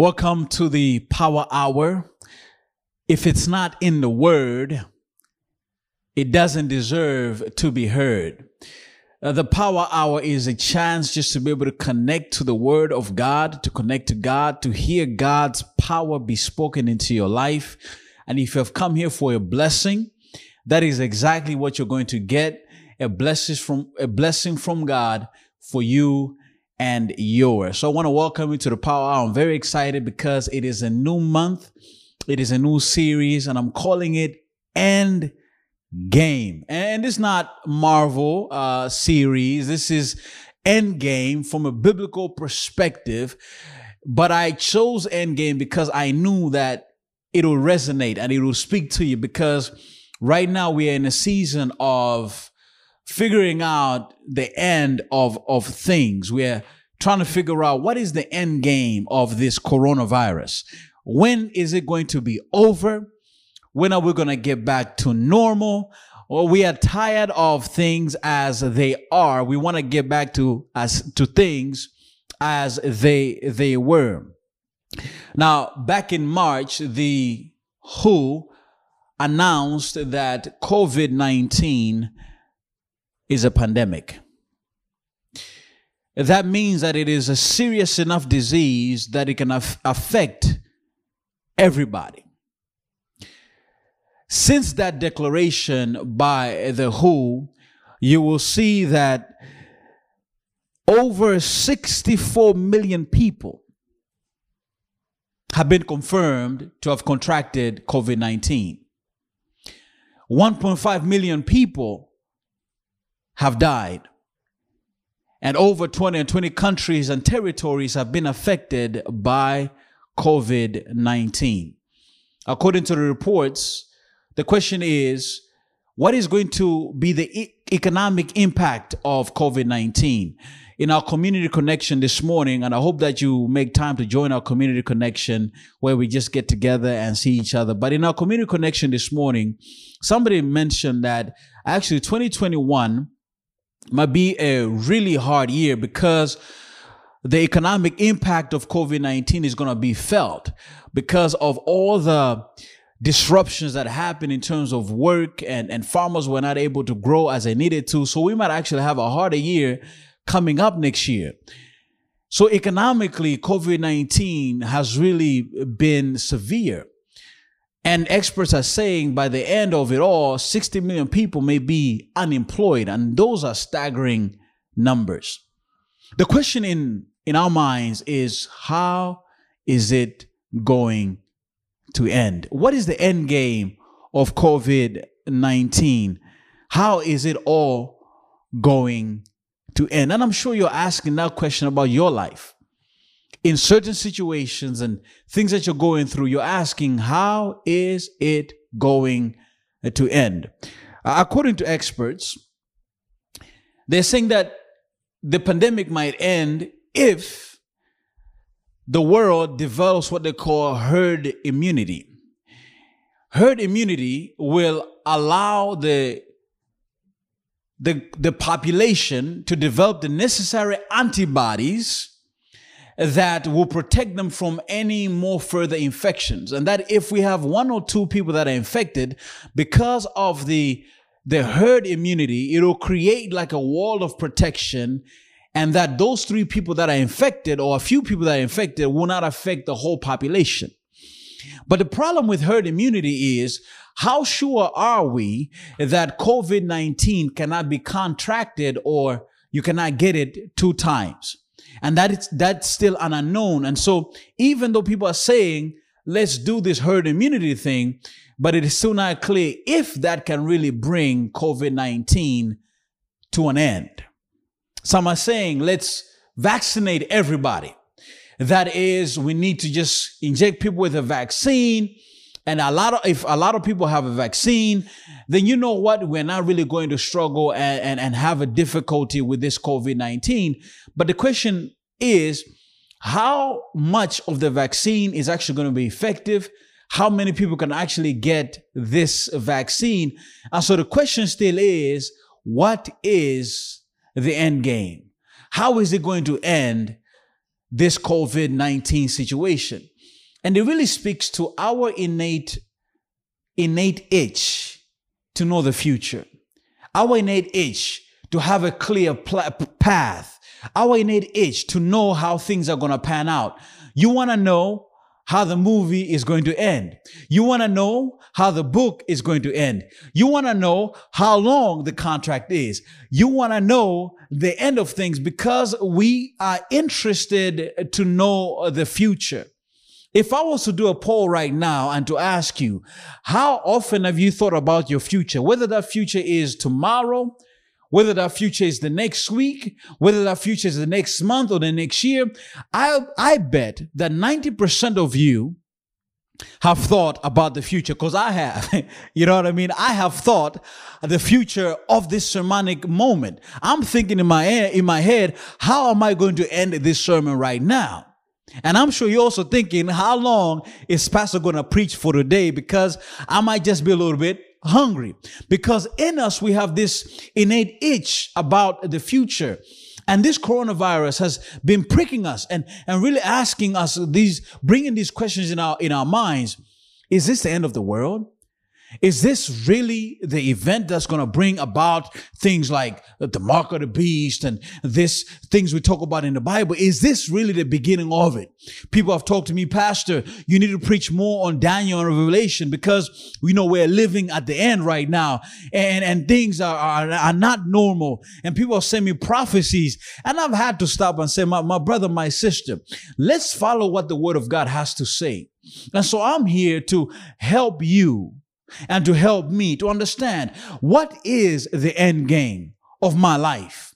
Welcome to the Power Hour. If it's not in the Word, it doesn't deserve to be heard. Uh, the Power Hour is a chance just to be able to connect to the Word of God, to connect to God, to hear God's power be spoken into your life. And if you have come here for a blessing, that is exactly what you're going to get a blessing from a blessing from God for you and yours. So I want to welcome you to the Power Hour. I'm very excited because it is a new month. It is a new series and I'm calling it End Game. And it's not Marvel uh, series. This is End Game from a biblical perspective. But I chose End Game because I knew that it will resonate and it will speak to you because right now we are in a season of figuring out the end of, of things. We're trying to figure out what is the end game of this coronavirus. When is it going to be over? When are we going to get back to normal? Or we are tired of things as they are. We want to get back to as to things as they they were. Now, back in March, the WHO announced that COVID-19 is a pandemic. That means that it is a serious enough disease that it can af- affect everybody. Since that declaration by the WHO, you will see that over 64 million people have been confirmed to have contracted COVID 19. 1.5 million people have died. And over 20 and 20 countries and territories have been affected by COVID 19. According to the reports, the question is what is going to be the e- economic impact of COVID 19? In our community connection this morning, and I hope that you make time to join our community connection where we just get together and see each other. But in our community connection this morning, somebody mentioned that actually 2021 might be a really hard year because the economic impact of COVID 19 is going to be felt because of all the disruptions that happen in terms of work and, and farmers were not able to grow as they needed to. So we might actually have a harder year coming up next year. So economically, COVID 19 has really been severe. And experts are saying by the end of it all, 60 million people may be unemployed. And those are staggering numbers. The question in, in our minds is how is it going to end? What is the end game of COVID 19? How is it all going to end? And I'm sure you're asking that question about your life in certain situations and things that you're going through, you're asking, how is it going to end? Uh, according to experts, they're saying that the pandemic might end if the world develops what they call herd immunity. Herd immunity will allow the the, the population to develop the necessary antibodies that will protect them from any more further infections. And that if we have one or two people that are infected, because of the, the herd immunity, it'll create like a wall of protection and that those three people that are infected or a few people that are infected will not affect the whole population. But the problem with herd immunity is how sure are we that COVID 19 cannot be contracted or you cannot get it two times? And that is that's still an unknown. And so even though people are saying let's do this herd immunity thing but it is still not clear if that can really bring covid-19 to an end. Some are saying let's vaccinate everybody. That is we need to just inject people with a vaccine and a lot of if a lot of people have a vaccine then you know what? We're not really going to struggle and, and, and have a difficulty with this covid-19 but the question is how much of the vaccine is actually going to be effective? How many people can actually get this vaccine? And so the question still is what is the end game? How is it going to end this COVID 19 situation. And it really speaks to our innate, innate itch to know the future, our innate itch to have a clear pl- path, our innate itch to know how things are going to pan out. You want to know how the movie is going to end. You want to know how the book is going to end. You want to know how long the contract is. You want to know the end of things because we are interested to know the future. If I was to do a poll right now and to ask you, how often have you thought about your future? Whether that future is tomorrow, whether that future is the next week, whether that future is the next month or the next year, I, I bet that 90% of you have thought about the future because I have. you know what I mean? I have thought the future of this sermonic moment. I'm thinking in my in my head, how am I going to end this sermon right now? And I'm sure you're also thinking, how long is Pastor going to preach for today? Because I might just be a little bit hungry. Because in us, we have this innate itch about the future. And this coronavirus has been pricking us and, and really asking us these, bringing these questions in our, in our minds. Is this the end of the world? Is this really the event that's going to bring about things like the mark of the beast and this things we talk about in the Bible? Is this really the beginning of it? People have talked to me, Pastor, you need to preach more on Daniel and Revelation because we know we're living at the end right now and, and things are, are, are not normal. And people have sent me prophecies and I've had to stop and say, my, my brother, my sister, let's follow what the word of God has to say. And so I'm here to help you and to help me to understand what is the end game of my life?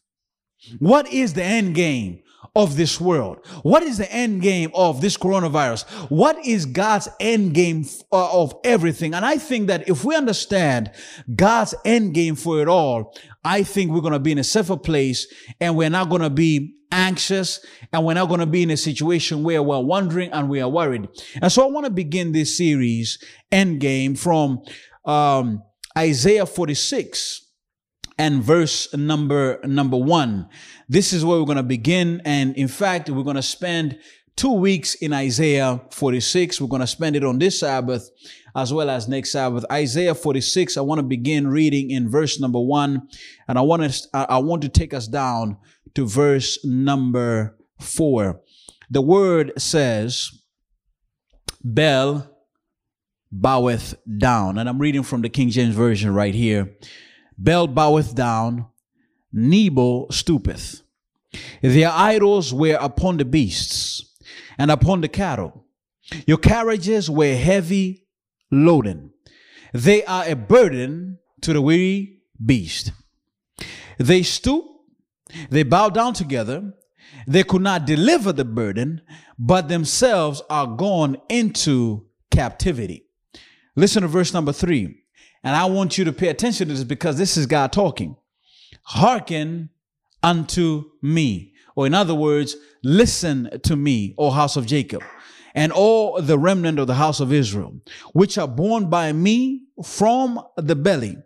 What is the end game of this world? What is the end game of this coronavirus? What is God's end game uh, of everything? And I think that if we understand God's end game for it all, I think we're going to be in a safer place and we're not going to be anxious and we're not going to be in a situation where we're wondering and we are worried. And so I want to begin this series, End Game, from um, Isaiah 46 and verse number number one. This is where we're going to begin. And in fact, we're going to spend two weeks in Isaiah 46. We're going to spend it on this Sabbath as well as next Sabbath. Isaiah 46. I want to begin reading in verse number one. And I want to, I want to take us down to verse number four. The word says, Bel boweth down. And I'm reading from the King James Version right here. Bel boweth down, Nebo stoopeth. Their idols were upon the beasts and upon the cattle. Your carriages were heavy loading. They are a burden to the weary beast. They stoop they bow down together. They could not deliver the burden, but themselves are gone into captivity. Listen to verse number three. And I want you to pay attention to this because this is God talking. Hearken unto me. Or in other words, listen to me, O house of Jacob, and all the remnant of the house of Israel, which are born by me from the belly,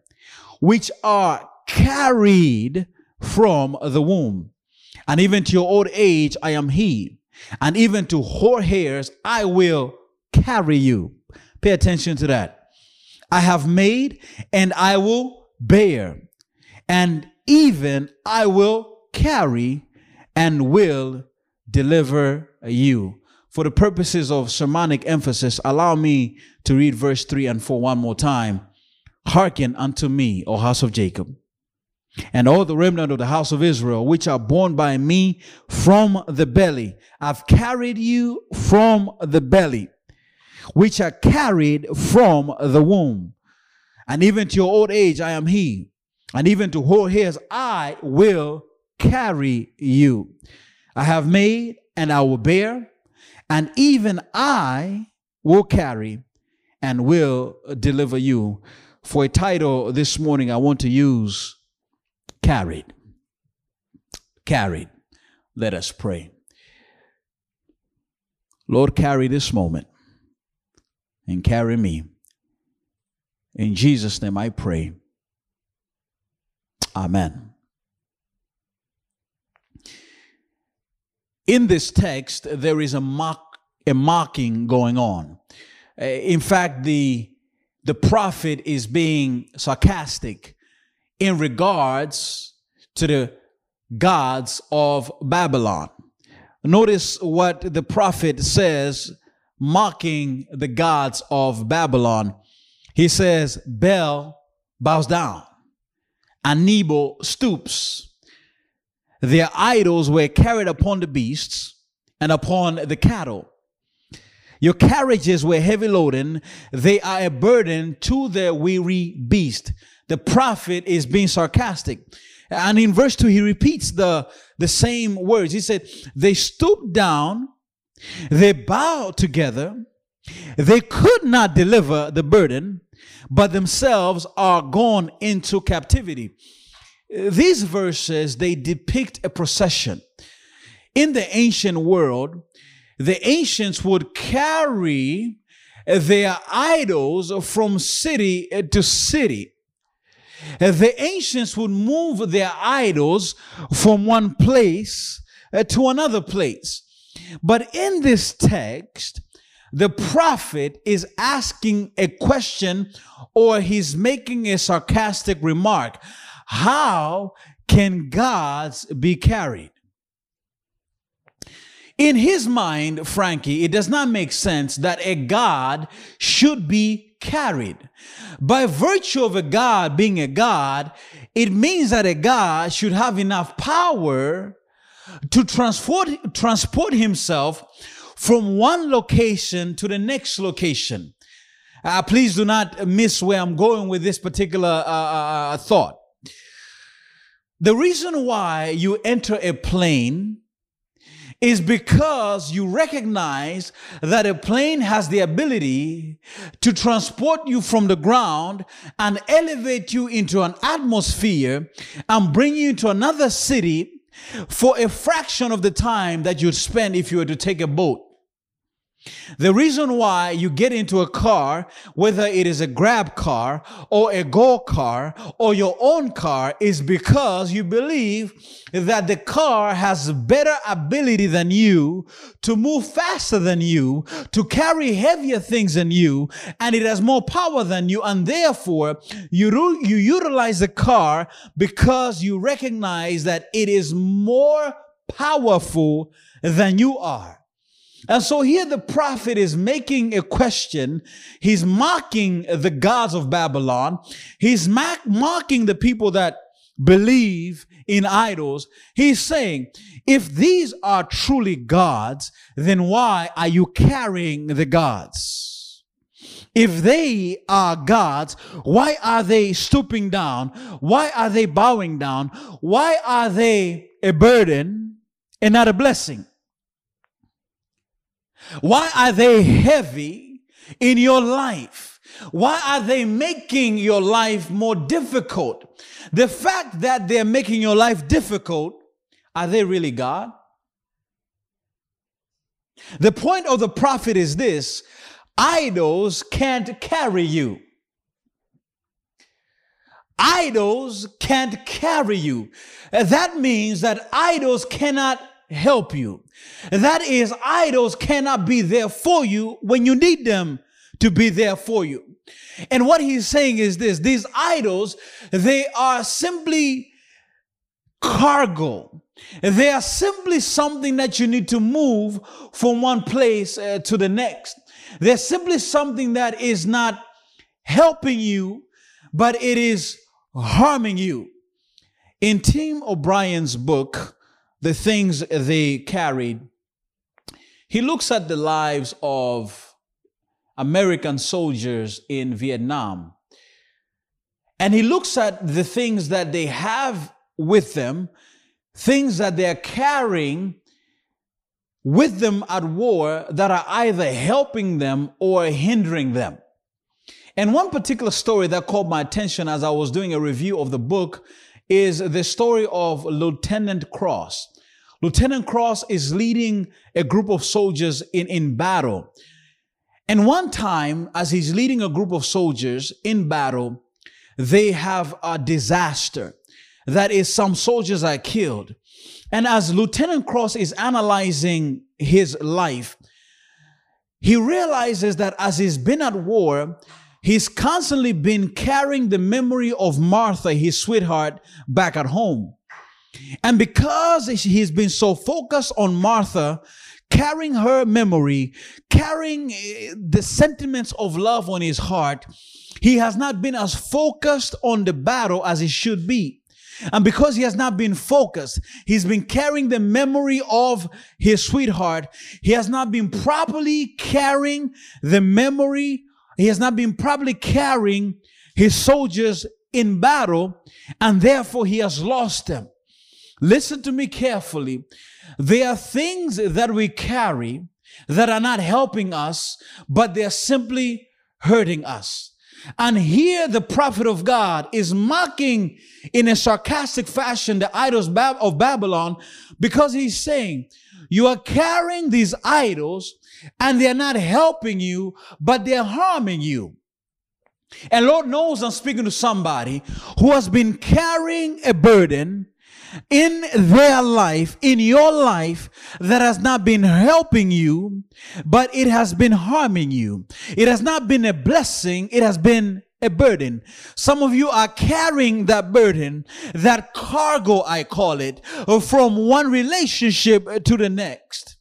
which are carried from the womb. And even to your old age, I am he. And even to hoar hairs, I will carry you. Pay attention to that. I have made and I will bear. And even I will carry and will deliver you. For the purposes of sermonic emphasis, allow me to read verse 3 and 4 one more time. Hearken unto me, O house of Jacob and all the remnant of the house of Israel, which are born by me from the belly. I've carried you from the belly, which are carried from the womb. And even to your old age, I am he. And even to hoar hairs, I will carry you. I have made and I will bear, and even I will carry and will deliver you. For a title this morning, I want to use carried. Carried. Let us pray. Lord, carry this moment and carry me. In Jesus' name I pray. Amen. In this text, there is a mock a mocking going on. Uh, in fact, the the prophet is being sarcastic in regards to the gods of Babylon. Notice what the prophet says, mocking the gods of Babylon. He says, Bel bows down, and Nebo stoops. Their idols were carried upon the beasts and upon the cattle. Your carriages were heavy loading. They are a burden to the weary beast. The prophet is being sarcastic. And in verse 2, he repeats the, the same words. He said, They stooped down, they bowed together, they could not deliver the burden, but themselves are gone into captivity. These verses, they depict a procession. In the ancient world, the ancients would carry their idols from city to city. The ancients would move their idols from one place to another place. But in this text, the prophet is asking a question or he's making a sarcastic remark. How can gods be carried? In his mind, Frankie, it does not make sense that a God should be carried. By virtue of a God being a God, it means that a God should have enough power to transport, transport himself from one location to the next location. Uh, please do not miss where I'm going with this particular uh, uh, uh thought. The reason why you enter a plane is because you recognize that a plane has the ability to transport you from the ground and elevate you into an atmosphere and bring you to another city for a fraction of the time that you'd spend if you were to take a boat. The reason why you get into a car, whether it is a grab car or a go car or your own car, is because you believe that the car has better ability than you to move faster than you, to carry heavier things than you, and it has more power than you. And therefore, you, you utilize the car because you recognize that it is more powerful than you are. And so here the prophet is making a question. He's mocking the gods of Babylon. He's mocking the people that believe in idols. He's saying, if these are truly gods, then why are you carrying the gods? If they are gods, why are they stooping down? Why are they bowing down? Why are they a burden and not a blessing? Why are they heavy in your life? Why are they making your life more difficult? The fact that they're making your life difficult, are they really God? The point of the prophet is this idols can't carry you. Idols can't carry you. That means that idols cannot help you. That is, idols cannot be there for you when you need them to be there for you. And what he's saying is this these idols, they are simply cargo. They are simply something that you need to move from one place uh, to the next. They're simply something that is not helping you, but it is harming you. In Tim O'Brien's book, the things they carried, he looks at the lives of American soldiers in Vietnam. And he looks at the things that they have with them, things that they're carrying with them at war that are either helping them or hindering them. And one particular story that caught my attention as I was doing a review of the book is the story of Lieutenant Cross. Lieutenant Cross is leading a group of soldiers in, in battle. And one time, as he's leading a group of soldiers in battle, they have a disaster. That is, some soldiers are killed. And as Lieutenant Cross is analyzing his life, he realizes that as he's been at war, he's constantly been carrying the memory of Martha, his sweetheart, back at home. And because he's been so focused on Martha, carrying her memory, carrying eh, the sentiments of love on his heart, he has not been as focused on the battle as he should be. And because he has not been focused, he's been carrying the memory of his sweetheart. He has not been properly carrying the memory. He has not been properly carrying his soldiers in battle, and therefore he has lost them. Listen to me carefully. There are things that we carry that are not helping us, but they're simply hurting us. And here the prophet of God is mocking in a sarcastic fashion the idols of Babylon because he's saying, you are carrying these idols and they're not helping you, but they're harming you. And Lord knows I'm speaking to somebody who has been carrying a burden in their life, in your life, that has not been helping you, but it has been harming you. It has not been a blessing, it has been a burden. Some of you are carrying that burden, that cargo, I call it, from one relationship to the next.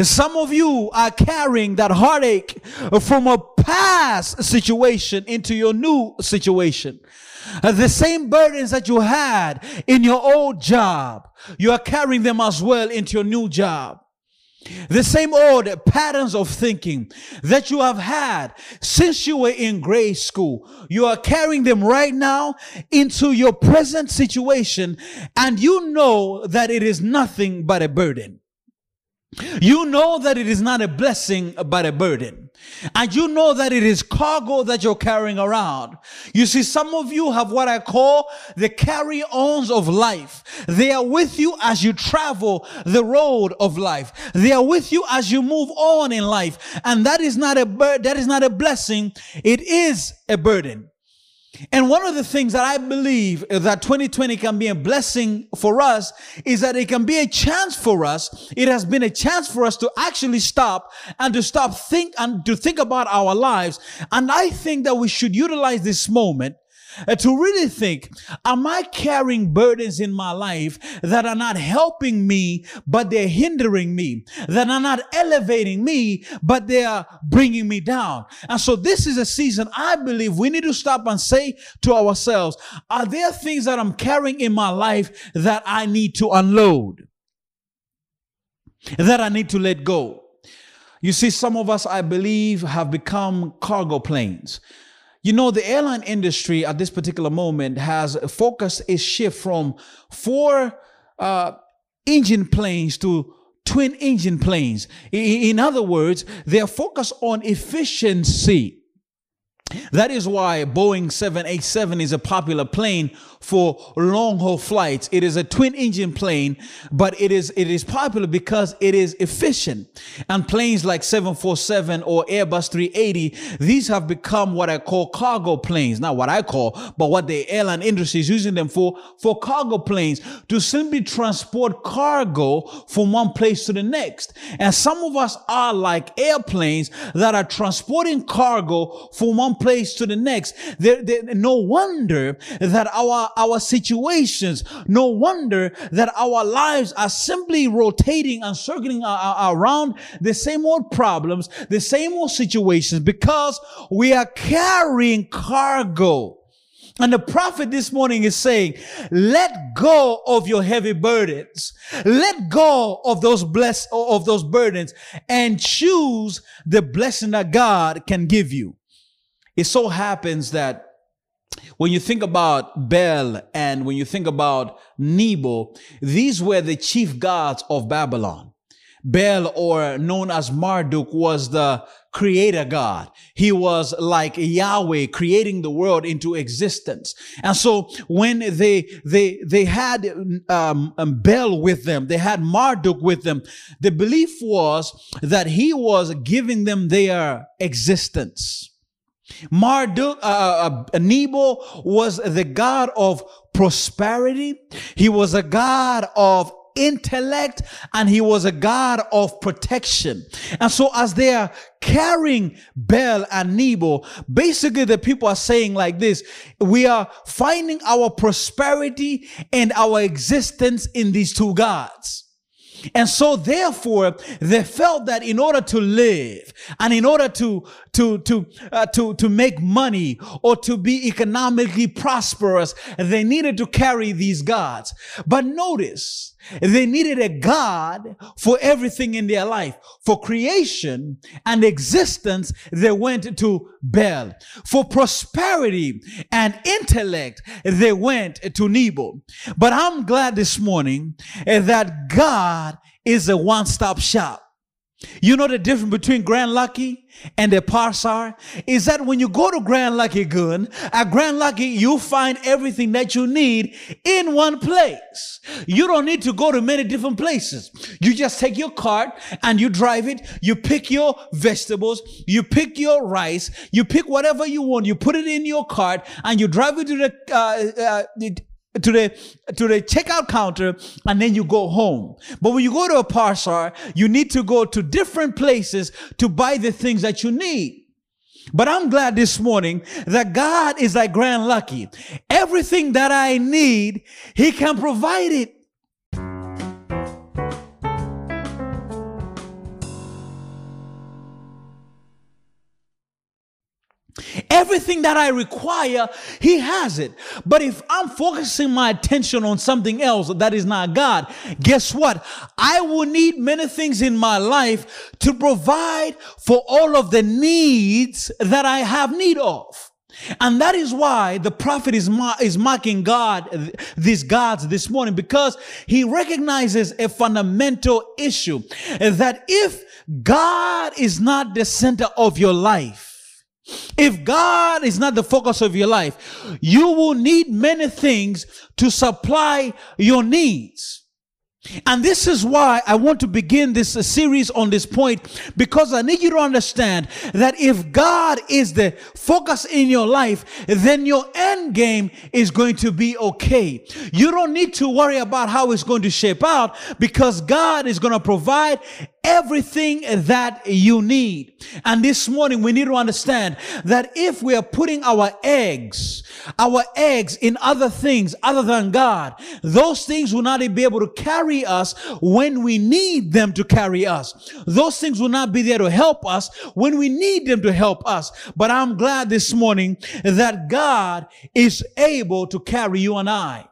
Some of you are carrying that heartache from a past situation into your new situation. Uh, the same burdens that you had in your old job, you are carrying them as well into your new job. The same old patterns of thinking that you have had since you were in grade school, you are carrying them right now into your present situation, and you know that it is nothing but a burden. You know that it is not a blessing but a burden. And you know that it is cargo that you're carrying around. You see, some of you have what I call the carry-ons of life. They are with you as you travel the road of life. They are with you as you move on in life. And that is not a bur- that is not a blessing. It is a burden. And one of the things that I believe that 2020 can be a blessing for us is that it can be a chance for us. It has been a chance for us to actually stop and to stop think and to think about our lives. And I think that we should utilize this moment uh, to really think, am I carrying burdens in my life that are not helping me, but they're hindering me, that are not elevating me, but they are bringing me down? And so this is a season I believe we need to stop and say to ourselves, are there things that I'm carrying in my life that I need to unload? That I need to let go? You see, some of us, I believe, have become cargo planes. You know, the airline industry at this particular moment has focused its shift from four uh, engine planes to twin engine planes. In other words, they are focused on efficiency. That is why Boeing 787 is a popular plane for long haul flights. It is a twin engine plane, but it is, it is popular because it is efficient. And planes like 747 or Airbus 380, these have become what I call cargo planes. Not what I call, but what the airline industry is using them for, for cargo planes to simply transport cargo from one place to the next. And some of us are like airplanes that are transporting cargo from one place to the next. There, there, no wonder that our, our situations, no wonder that our lives are simply rotating and circling around the same old problems, the same old situations because we are carrying cargo. And the prophet this morning is saying, let go of your heavy burdens. Let go of those bless, of those burdens and choose the blessing that God can give you. It so happens that when you think about Bel and when you think about Nebo, these were the chief gods of Babylon. Bel, or known as Marduk, was the creator God. He was like Yahweh creating the world into existence. And so when they, they, they had um, um, Bel with them, they had Marduk with them, the belief was that he was giving them their existence. Marduk, uh, uh, uh, Nebo was the God of prosperity. He was a God of intellect and he was a God of protection. And so as they are carrying Bel and Nebo, basically the people are saying like this, we are finding our prosperity and our existence in these two gods. And so therefore, they felt that in order to live and in order to, to, to, uh, to, to make money or to be economically prosperous, they needed to carry these gods. But notice, they needed a God for everything in their life. For creation and existence, they went to Bel. For prosperity and intellect, they went to Nebo. But I'm glad this morning eh, that God is a one-stop shop. You know the difference between Grand Lucky and the pasar is that when you go to Grand Lucky Gun, at Grand Lucky, you find everything that you need in one place. You don't need to go to many different places. You just take your cart and you drive it. You pick your vegetables. You pick your rice. You pick whatever you want. You put it in your cart and you drive it to the, uh, uh, to the to the checkout counter and then you go home. But when you go to a pasar, you need to go to different places to buy the things that you need. But I'm glad this morning that God is like grand lucky. Everything that I need, He can provide it. Everything that I require, He has it. But if I'm focusing my attention on something else that is not God, guess what? I will need many things in my life to provide for all of the needs that I have need of. And that is why the prophet is, ma- is mocking God, these gods this morning, because he recognizes a fundamental issue that if God is not the center of your life, if God is not the focus of your life, you will need many things to supply your needs. And this is why I want to begin this series on this point because I need you to understand that if God is the focus in your life, then your end game is going to be okay. You don't need to worry about how it's going to shape out because God is going to provide everything that you need. And this morning we need to understand that if we are putting our eggs, our eggs in other things other than God, those things will not be able to carry us when we need them to carry us. Those things will not be there to help us when we need them to help us. But I'm glad this morning that God is able to carry you and I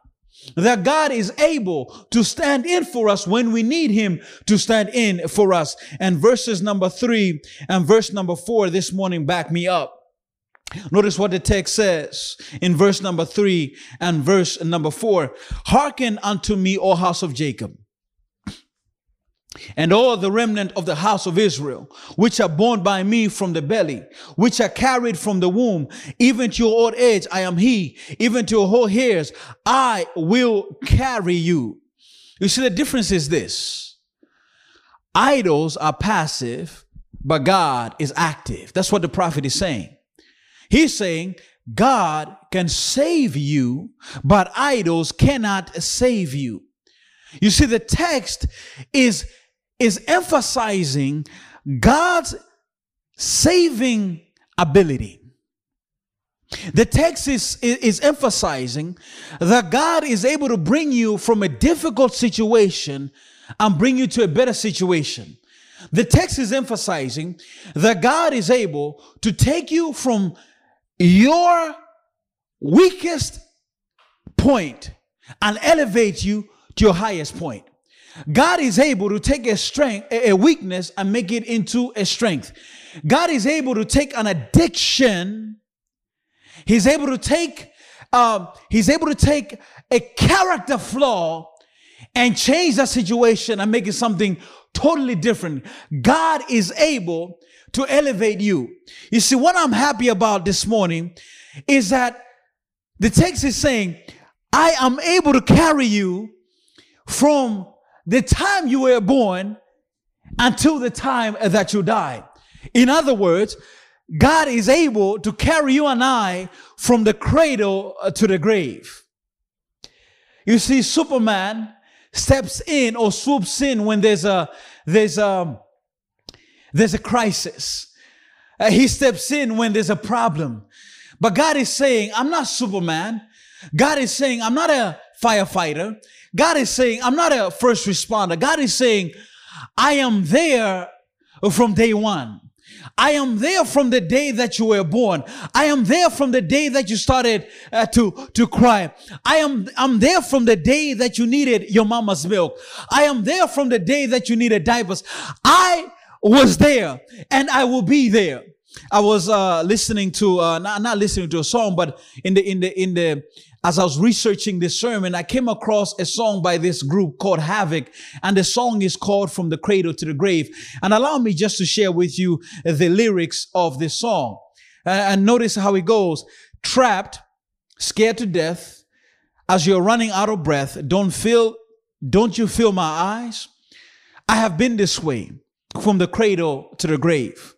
that God is able to stand in for us when we need him to stand in for us. And verses number three and verse number four this morning back me up. Notice what the text says in verse number three and verse number four. Hearken unto me, O house of Jacob and all the remnant of the house of Israel, which are born by me from the belly, which are carried from the womb, even to your old age, I am he, even to your whole hairs, I will carry you. You see, the difference is this. Idols are passive, but God is active. That's what the prophet is saying. He's saying God can save you, but idols cannot save you. You see, the text is is emphasizing God's saving ability. The text is, is emphasizing that God is able to bring you from a difficult situation and bring you to a better situation. The text is emphasizing that God is able to take you from your weakest point and elevate you to your highest point. God is able to take a strength, a weakness, and make it into a strength. God is able to take an addiction. He's able to take, um, he's able to take a character flaw and change that situation and make it something totally different. God is able to elevate you. You see, what I'm happy about this morning is that the text is saying, I am able to carry you from the time you were born until the time that you die. In other words, God is able to carry you and I from the cradle uh, to the grave. You see, Superman steps in or swoops in when there's a there's a there's a crisis. Uh, he steps in when there's a problem. But God is saying, I'm not Superman. God is saying, I'm not a firefighter. God is saying, I'm not a first responder. God is saying, I am there from day one. I am there from the day that you were born. I am there from the day that you started uh, to, to cry. I am, I'm there from the day that you needed your mama's milk. I am there from the day that you needed diapers. I was there and I will be there. I was uh, listening to uh, not, not listening to a song, but in the in the in the as I was researching this sermon, I came across a song by this group called Havok, and the song is called From the Cradle to the Grave. And allow me just to share with you the lyrics of this song. Uh, and notice how it goes. Trapped, scared to death, as you're running out of breath, don't feel, don't you feel my eyes? I have been this way from the cradle to the grave,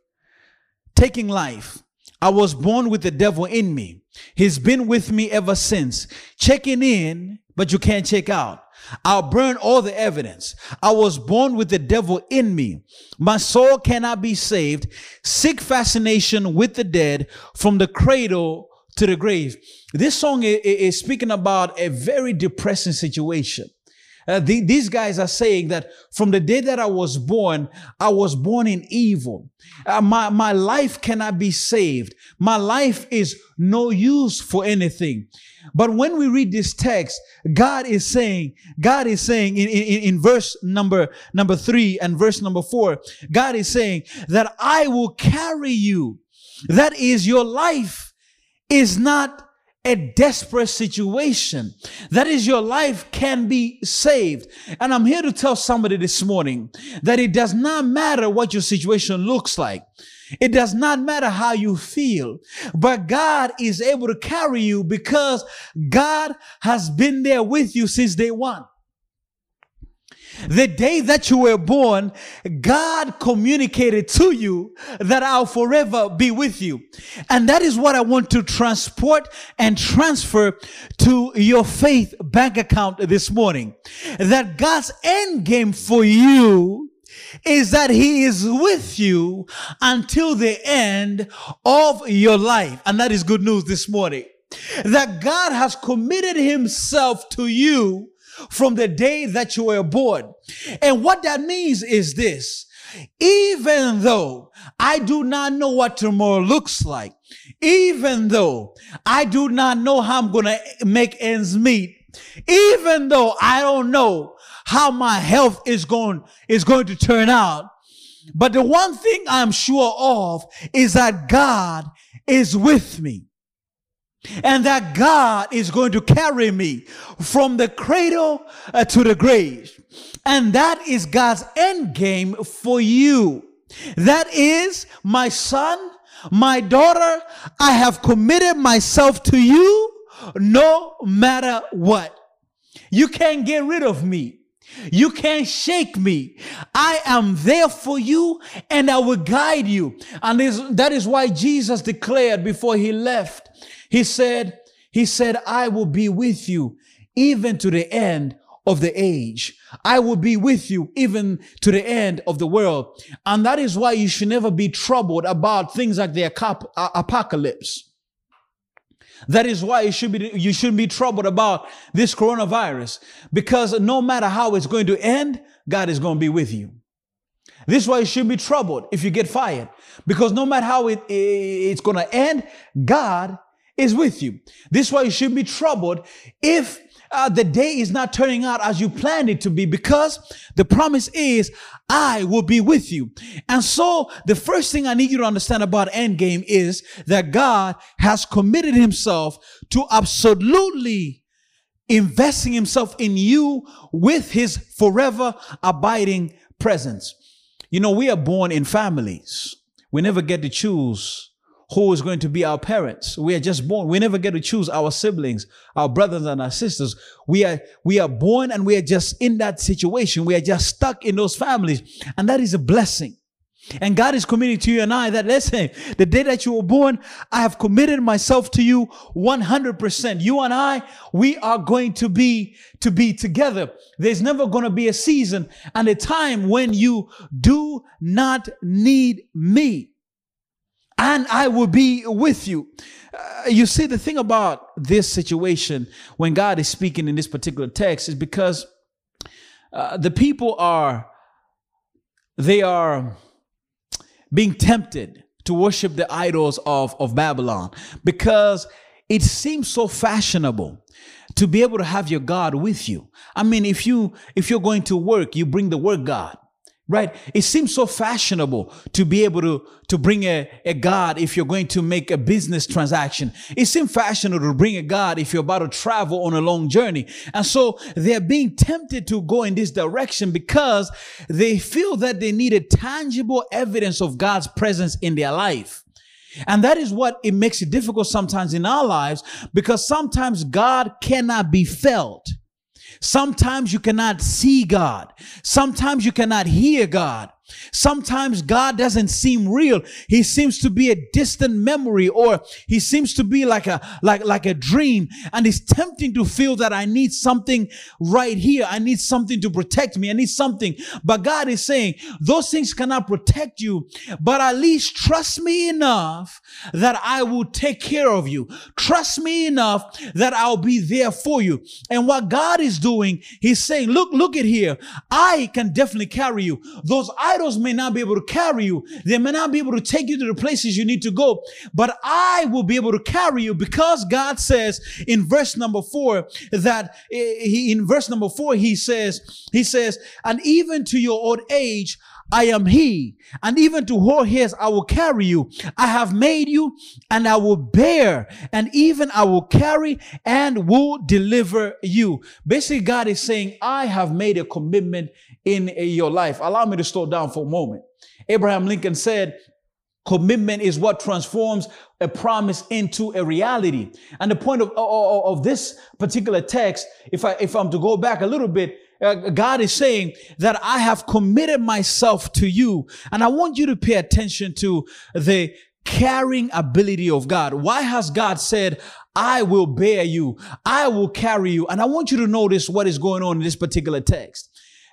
taking life. I was born with the devil in me. He's been with me ever since. Checking in, but you can't check out. I'll burn all the evidence. I was born with the devil in me. My soul cannot be saved. Sick fascination with the dead from the cradle to the grave. This song is, speaking about a very depressing situation. Uh, the, these guys are saying that from the day that I was born, I was born in evil. Uh, my, my life cannot be saved. My life is no use for anything. But when we read this text, God is saying, God is saying in, in, in verse number, number three and verse number four, God is saying that I will carry you. That is your life is not a desperate situation. That is, your life can be saved. And I'm here to tell somebody this morning that it does not matter what your situation looks like. It does not matter how you feel, but God is able to carry you because God has been there with you since day one. The day that you were born, God communicated to you that I'll forever be with you. And that is what I want to transport and transfer to your faith bank account this morning. That God's end game for you is that he is with you until the end of your life. And that is good news this morning. That God has committed himself to you from the day that you were born. And what that means is this. Even though I do not know what tomorrow looks like, even though I do not know how I'm going to make ends meet, even though I don't know how my health is going, is going to turn out, but the one thing I'm sure of is that God is with me and that God is going to carry me from the cradle uh, to the grave. And that is God's end game for you. That is my son, my daughter. I have committed myself to you no matter what. You can't get rid of me. You can't shake me. I am there for you and I will guide you. And that is why Jesus declared before he left he said, he said, I will be with you even to the end of the age. I will be with you even to the end of the world. And that is why you should never be troubled about things like the uh, apocalypse. That is why you should be, you shouldn't be troubled about this coronavirus because no matter how it's going to end, God is going to be with you. This is why you shouldn't be troubled if you get fired because no matter how it, it's going to end, God is with you. This is why you should be troubled if uh, the day is not turning out as you planned it to be because the promise is I will be with you. And so the first thing I need you to understand about endgame is that God has committed himself to absolutely investing himself in you with his forever abiding presence. You know, we are born in families. We never get to choose who is going to be our parents. We are just born. We never get to choose our siblings, our brothers and our sisters. We are, we are born and we are just in that situation. We are just stuck in those families. And that is a blessing. And God is committing to you and I that listen, the day that you were born, I have committed myself to you 100%. You and I, we are going to be, to be together. There's never going to be a season and a time when you do not need me. And I will be with you. Uh, you see, the thing about this situation when God is speaking in this particular text is because uh, the people are, they are, being tempted to worship the idols of, of Babylon because it seems so fashionable to be able to have your God with you. I mean, if you if you're going to work, you bring the work God right? It seems so fashionable to be able to, to bring a, a God if you're going to make a business transaction. It seems fashionable to bring a God if you're about to travel on a long journey. And so they're being tempted to go in this direction because they feel that they need a tangible evidence of God's presence in their life. And that is what it makes it difficult sometimes in our lives because sometimes God cannot be felt. Sometimes you cannot see God. Sometimes you cannot hear God. Sometimes God doesn't seem real. He seems to be a distant memory or he seems to be like a, like, like a dream. And it's tempting to feel that I need something right here. I need something to protect me. I need something. But God is saying those things cannot protect you, but at least trust me enough that I will take care of you. Trust me enough that I'll be there for you. And what God is doing, he's saying, look, look at here. I can definitely carry you. Those idols may not be able to carry you. They may not be able to take you to the places you need to go, but I will be able to carry you because God says in verse number four that eh, he, in verse number four, he says, he says, and even to your old age, I am he, and even to whole hairs I will carry you. I have made you, and I will bear, and even I will carry and will deliver you. Basically, God is saying, I have made a commitment in your life. Allow me to slow down for a moment. Abraham Lincoln said, Commitment is what transforms a promise into a reality. And the point of, of, of, this particular text, if I, if I'm to go back a little bit, uh, God is saying that I have committed myself to you. And I want you to pay attention to the carrying ability of God. Why has God said, I will bear you. I will carry you. And I want you to notice what is going on in this particular text.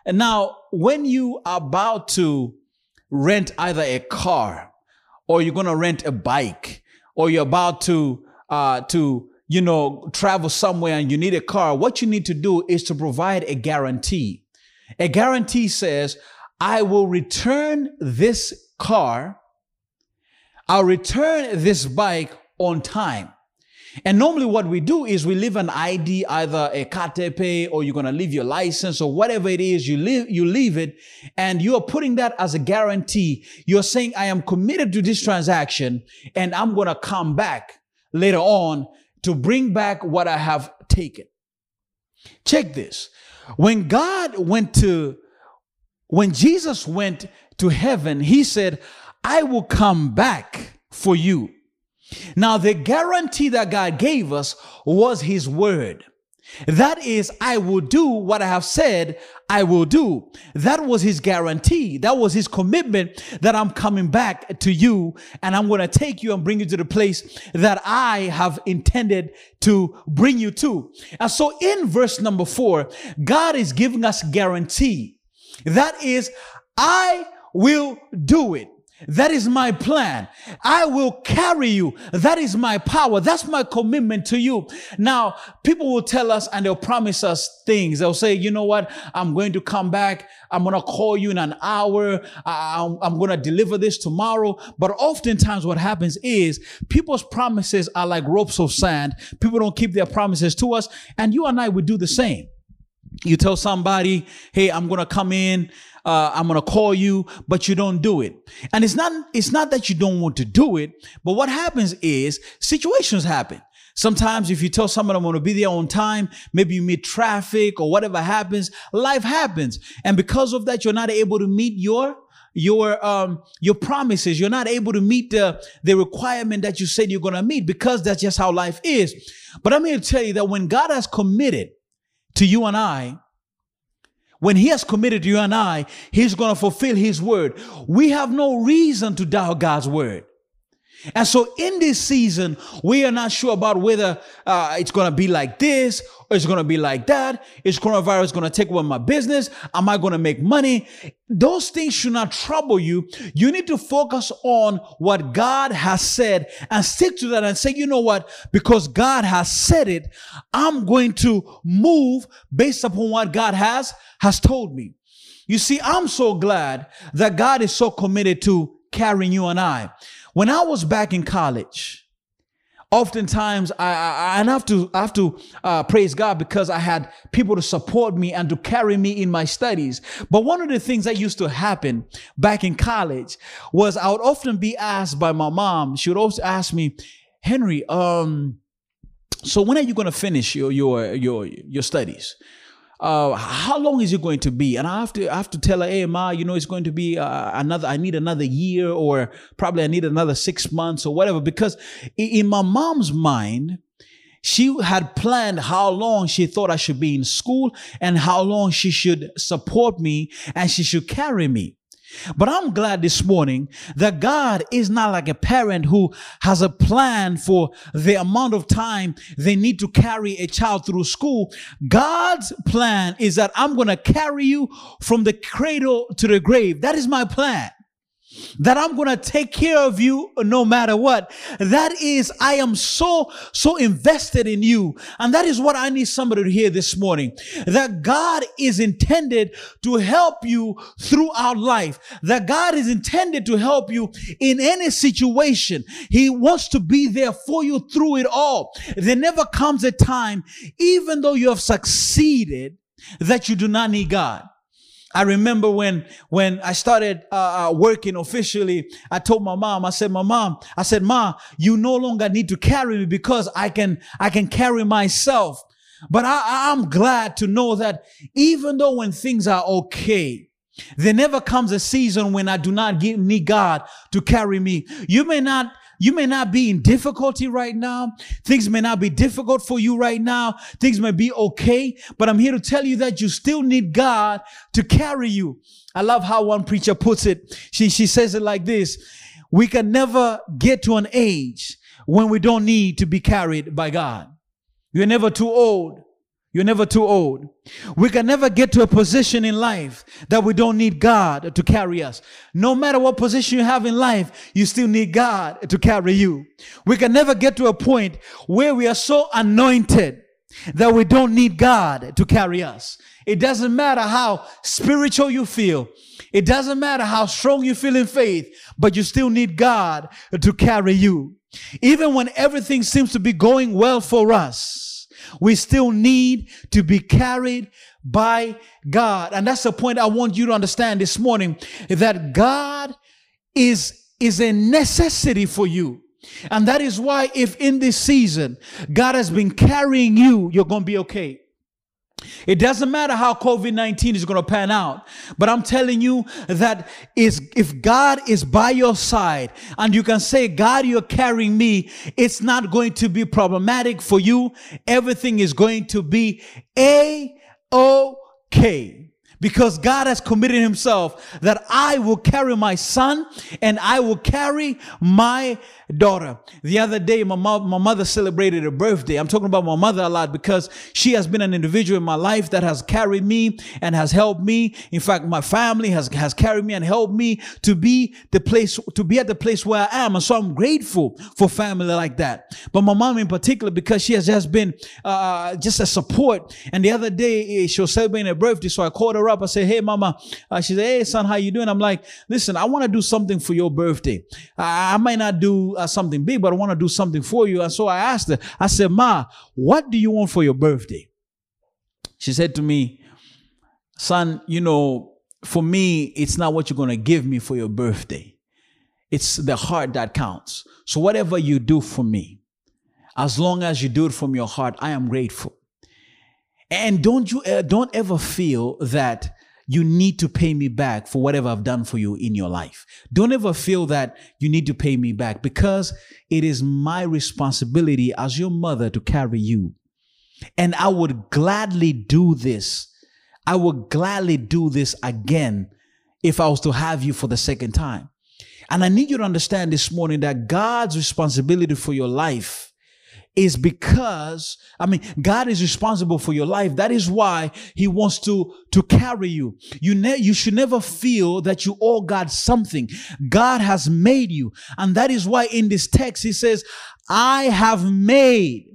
And now, when you are about to rent either a car or you're going to rent a bike or you're about to, uh, to, you know, travel somewhere and you need a car, what you need to do is to provide a guarantee. A guarantee says, I will return this car. I'll return this bike on time. And normally what we do is we leave an ID, either a KTP or you're going to leave your license or whatever it is, you leave, you leave it and you are putting that as a guarantee. You're saying, I am committed to this transaction and I'm going to come back later on to bring back what I have taken. Check this. When God went to, when Jesus went to heaven, he said, I will come back for you. Now, the guarantee that God gave us was His word. That is, I will do what I have said I will do. That was his guarantee. That was his commitment that I'm coming back to you and I'm going to take you and bring you to the place that I have intended to bring you to. And so in verse number four, God is giving us guarantee. That is, I will do it. That is my plan. I will carry you. That is my power. That's my commitment to you. Now, people will tell us and they'll promise us things. They'll say, you know what? I'm going to come back. I'm going to call you in an hour. I'm going to deliver this tomorrow. But oftentimes what happens is people's promises are like ropes of sand. People don't keep their promises to us. And you and I would do the same. You tell somebody, hey, I'm going to come in uh, I'm gonna call you, but you don't do it. And it's not it's not that you don't want to do it, but what happens is situations happen. Sometimes if you tell someone I'm going to be there on time, maybe you meet traffic or whatever happens, life happens. And because of that, you're not able to meet your your um your promises. You're not able to meet the the requirement that you said you're going to meet because that's just how life is. But I'm here to tell you that when God has committed to you and I, when he has committed you and I, he's going to fulfill his word. We have no reason to doubt God's word. And so in this season, we are not sure about whether uh, it's going to be like this or it's going to be like that. Is coronavirus going to take away my business? Am I going to make money? Those things should not trouble you. You need to focus on what God has said and stick to that and say, you know what? Because God has said it, I'm going to move based upon what God has, has told me. You see, I'm so glad that God is so committed to carrying you and I. When I was back in college, oftentimes I, I, I have to I have to uh, praise God because I had people to support me and to carry me in my studies. But one of the things that used to happen back in college was I would often be asked by my mom. She would always ask me, Henry, um, so when are you going to finish your your your your studies? Uh, how long is it going to be? And I have to I have to tell her, hey, ma, you know, it's going to be uh, another. I need another year, or probably I need another six months, or whatever. Because in my mom's mind, she had planned how long she thought I should be in school and how long she should support me and she should carry me. But I'm glad this morning that God is not like a parent who has a plan for the amount of time they need to carry a child through school. God's plan is that I'm going to carry you from the cradle to the grave. That is my plan that I'm going to take care of you no matter what. That is, I am so, so invested in you. And that is what I need somebody to hear this morning. That God is intended to help you throughout life. That God is intended to help you in any situation. He wants to be there for you through it all. There never comes a time, even though you have succeeded, that you do not need God. I remember when when I started uh, uh, working officially, I told my mom, I said, "My mom, I said, Ma, you no longer need to carry me because I can I can carry myself." But I, I'm glad to know that even though when things are okay, there never comes a season when I do not need God to carry me. You may not you may not be in difficulty right now. Things may not be difficult for you right now. Things may be okay, but I'm here to tell you that you still need God to carry you. I love how one preacher puts it. She, she says it like this. We can never get to an age when we don't need to be carried by God. You're never too old you're never too old. We can never get to a position in life that we don't need God to carry us. No matter what position you have in life, you still need God to carry you. We can never get to a point where we are so anointed that we don't need God to carry us. It doesn't matter how spiritual you feel. It doesn't matter how strong you feel in faith, but you still need God to carry you. Even when everything seems to be going well for us, we still need to be carried by God. And that's the point I want you to understand this morning that God is, is a necessity for you. And that is why if in this season God has been carrying you, you're going to be okay. It doesn't matter how COVID 19 is going to pan out, but I'm telling you that is, if God is by your side and you can say, God, you're carrying me, it's not going to be problematic for you. Everything is going to be A OK because God has committed himself that I will carry my son and I will carry my daughter. The other day, my, mo- my mother celebrated her birthday. I'm talking about my mother a lot because she has been an individual in my life that has carried me and has helped me. In fact, my family has, has carried me and helped me to be the place, to be at the place where I am. And so I'm grateful for family like that. But my mom in particular, because she has just been, uh, just a support. And the other day, eh, she was celebrating her birthday. So I called her up. I say, Hey, mama. Uh, she said, Hey, son, how you doing? I'm like, listen, I want to do something for your birthday. I, I might not do uh, something big, but I want to do something for you. And so I asked her, I said, Ma, what do you want for your birthday? She said to me, Son, you know, for me, it's not what you're going to give me for your birthday. It's the heart that counts. So whatever you do for me, as long as you do it from your heart, I am grateful. And don't you uh, don't ever feel that you need to pay me back for whatever I've done for you in your life. Don't ever feel that you need to pay me back because it is my responsibility as your mother to carry you. And I would gladly do this. I would gladly do this again if I was to have you for the second time. And I need you to understand this morning that God's responsibility for your life is because I mean God is responsible for your life. That is why He wants to to carry you. You ne- you should never feel that you owe God something. God has made you, and that is why in this text He says, "I have made."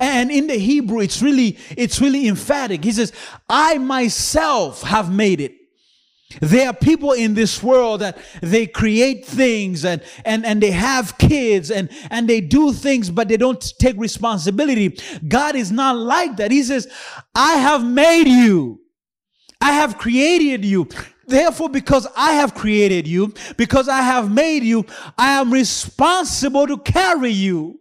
And in the Hebrew, it's really it's really emphatic. He says, "I myself have made it." There are people in this world that they create things and, and, and they have kids and, and they do things, but they don't take responsibility. God is not like that. He says, I have made you. I have created you. Therefore, because I have created you, because I have made you, I am responsible to carry you.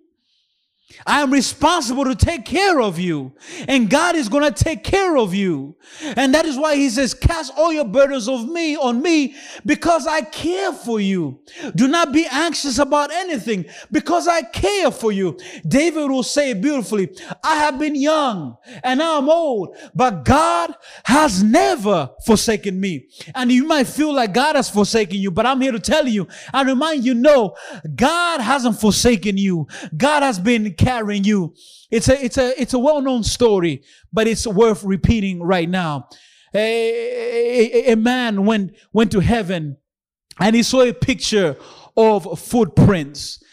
I am responsible to take care of you. And God is going to take care of you. And that is why he says, cast all your burdens of me on me because I care for you. Do not be anxious about anything because I care for you. David will say beautifully, I have been young and now I'm old, but God has never forsaken me. And you might feel like God has forsaken you, but I'm here to tell you and remind you, no, God hasn't forsaken you. God has been carrying you. It's a, it's a, it's a well-known story, but it's worth repeating right now. A, a, a man went, went to heaven and he saw a picture of footprints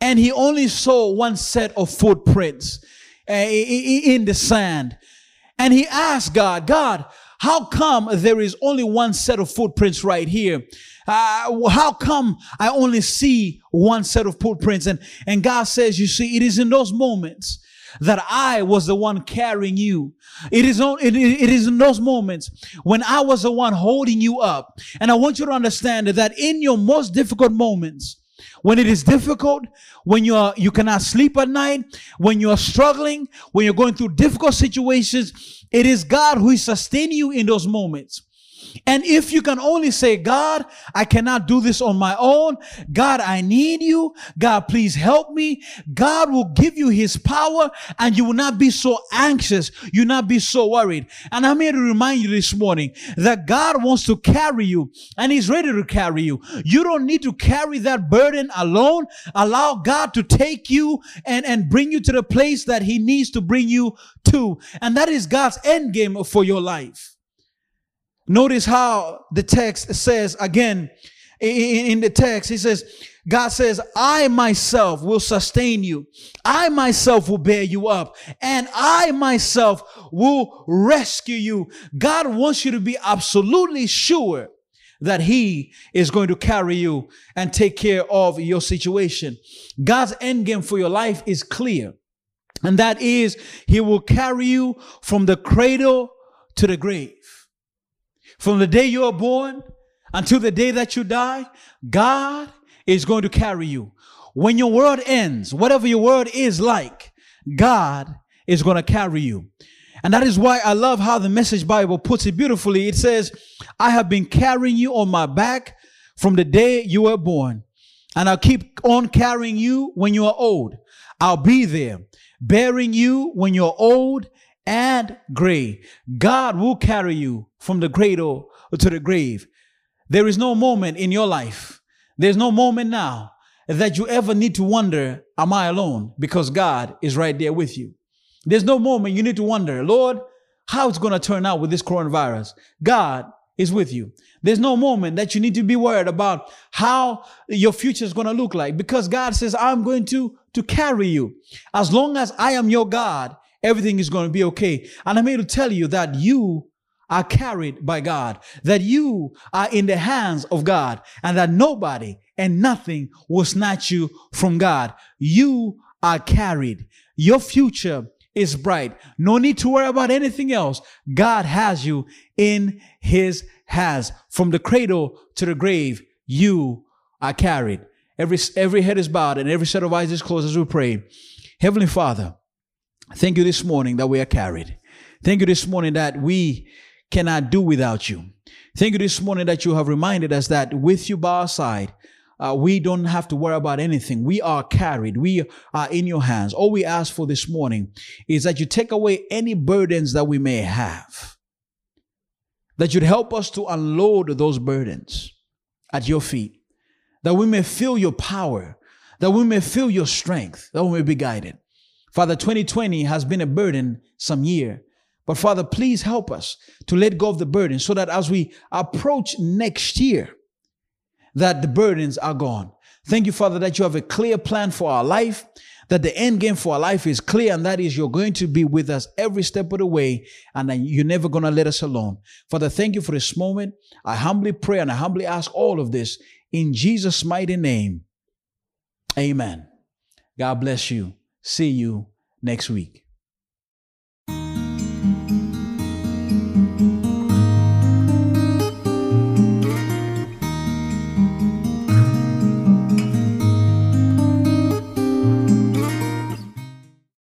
and he only saw one set of footprints uh, in the sand. And he asked God, God, how come there is only one set of footprints right here? Uh, how come I only see one set of footprints? And, and God says, you see, it is in those moments that I was the one carrying you. It is, on, it, it is in those moments when I was the one holding you up. And I want you to understand that in your most difficult moments, when it is difficult, when you are, you cannot sleep at night, when you are struggling, when you're going through difficult situations, it is God who sustaining you in those moments. And if you can only say, God, I cannot do this on my own. God, I need you. God, please help me. God will give you his power and you will not be so anxious. You'll not be so worried. And I'm here to remind you this morning that God wants to carry you and he's ready to carry you. You don't need to carry that burden alone. Allow God to take you and, and bring you to the place that he needs to bring you to. And that is God's end game for your life. Notice how the text says again in, the text, he says, God says, I myself will sustain you. I myself will bear you up and I myself will rescue you. God wants you to be absolutely sure that he is going to carry you and take care of your situation. God's end game for your life is clear. And that is he will carry you from the cradle to the grave. From the day you are born until the day that you die, God is going to carry you. When your world ends, whatever your world is like, God is going to carry you. And that is why I love how the message Bible puts it beautifully. It says, I have been carrying you on my back from the day you were born. And I'll keep on carrying you when you are old. I'll be there, bearing you when you're old and gray. God will carry you from the cradle to the grave. There is no moment in your life, there's no moment now that you ever need to wonder, Am I alone? Because God is right there with you. There's no moment you need to wonder, Lord, how it's going to turn out with this coronavirus. God is with you. There's no moment that you need to be worried about how your future is going to look like because God says, I'm going to, to carry you. As long as I am your God, everything is going to be okay. And I'm here to tell you that you are carried by God, that you are in the hands of God, and that nobody and nothing will snatch you from God. You are carried. Your future is bright. No need to worry about anything else. God has you in his hands. From the cradle to the grave, you are carried. Every, every head is bowed and every set of eyes is closed as we pray. Heavenly Father, thank you this morning that we are carried. Thank you this morning that we cannot do without you. Thank you this morning that you have reminded us that with you by our side, uh, we don't have to worry about anything. We are carried. We are in your hands. All we ask for this morning is that you take away any burdens that we may have. that you'd help us to unload those burdens at your feet, that we may feel your power, that we may feel your strength, that we may be guided. Father, 2020 has been a burden some year, but Father, please help us to let go of the burden so that as we approach next year, that the burdens are gone. Thank you, Father, that you have a clear plan for our life, that the end game for our life is clear, and that is you're going to be with us every step of the way, and that you're never going to let us alone. Father, thank you for this moment. I humbly pray and I humbly ask all of this in Jesus' mighty name. Amen. God bless you. See you next week.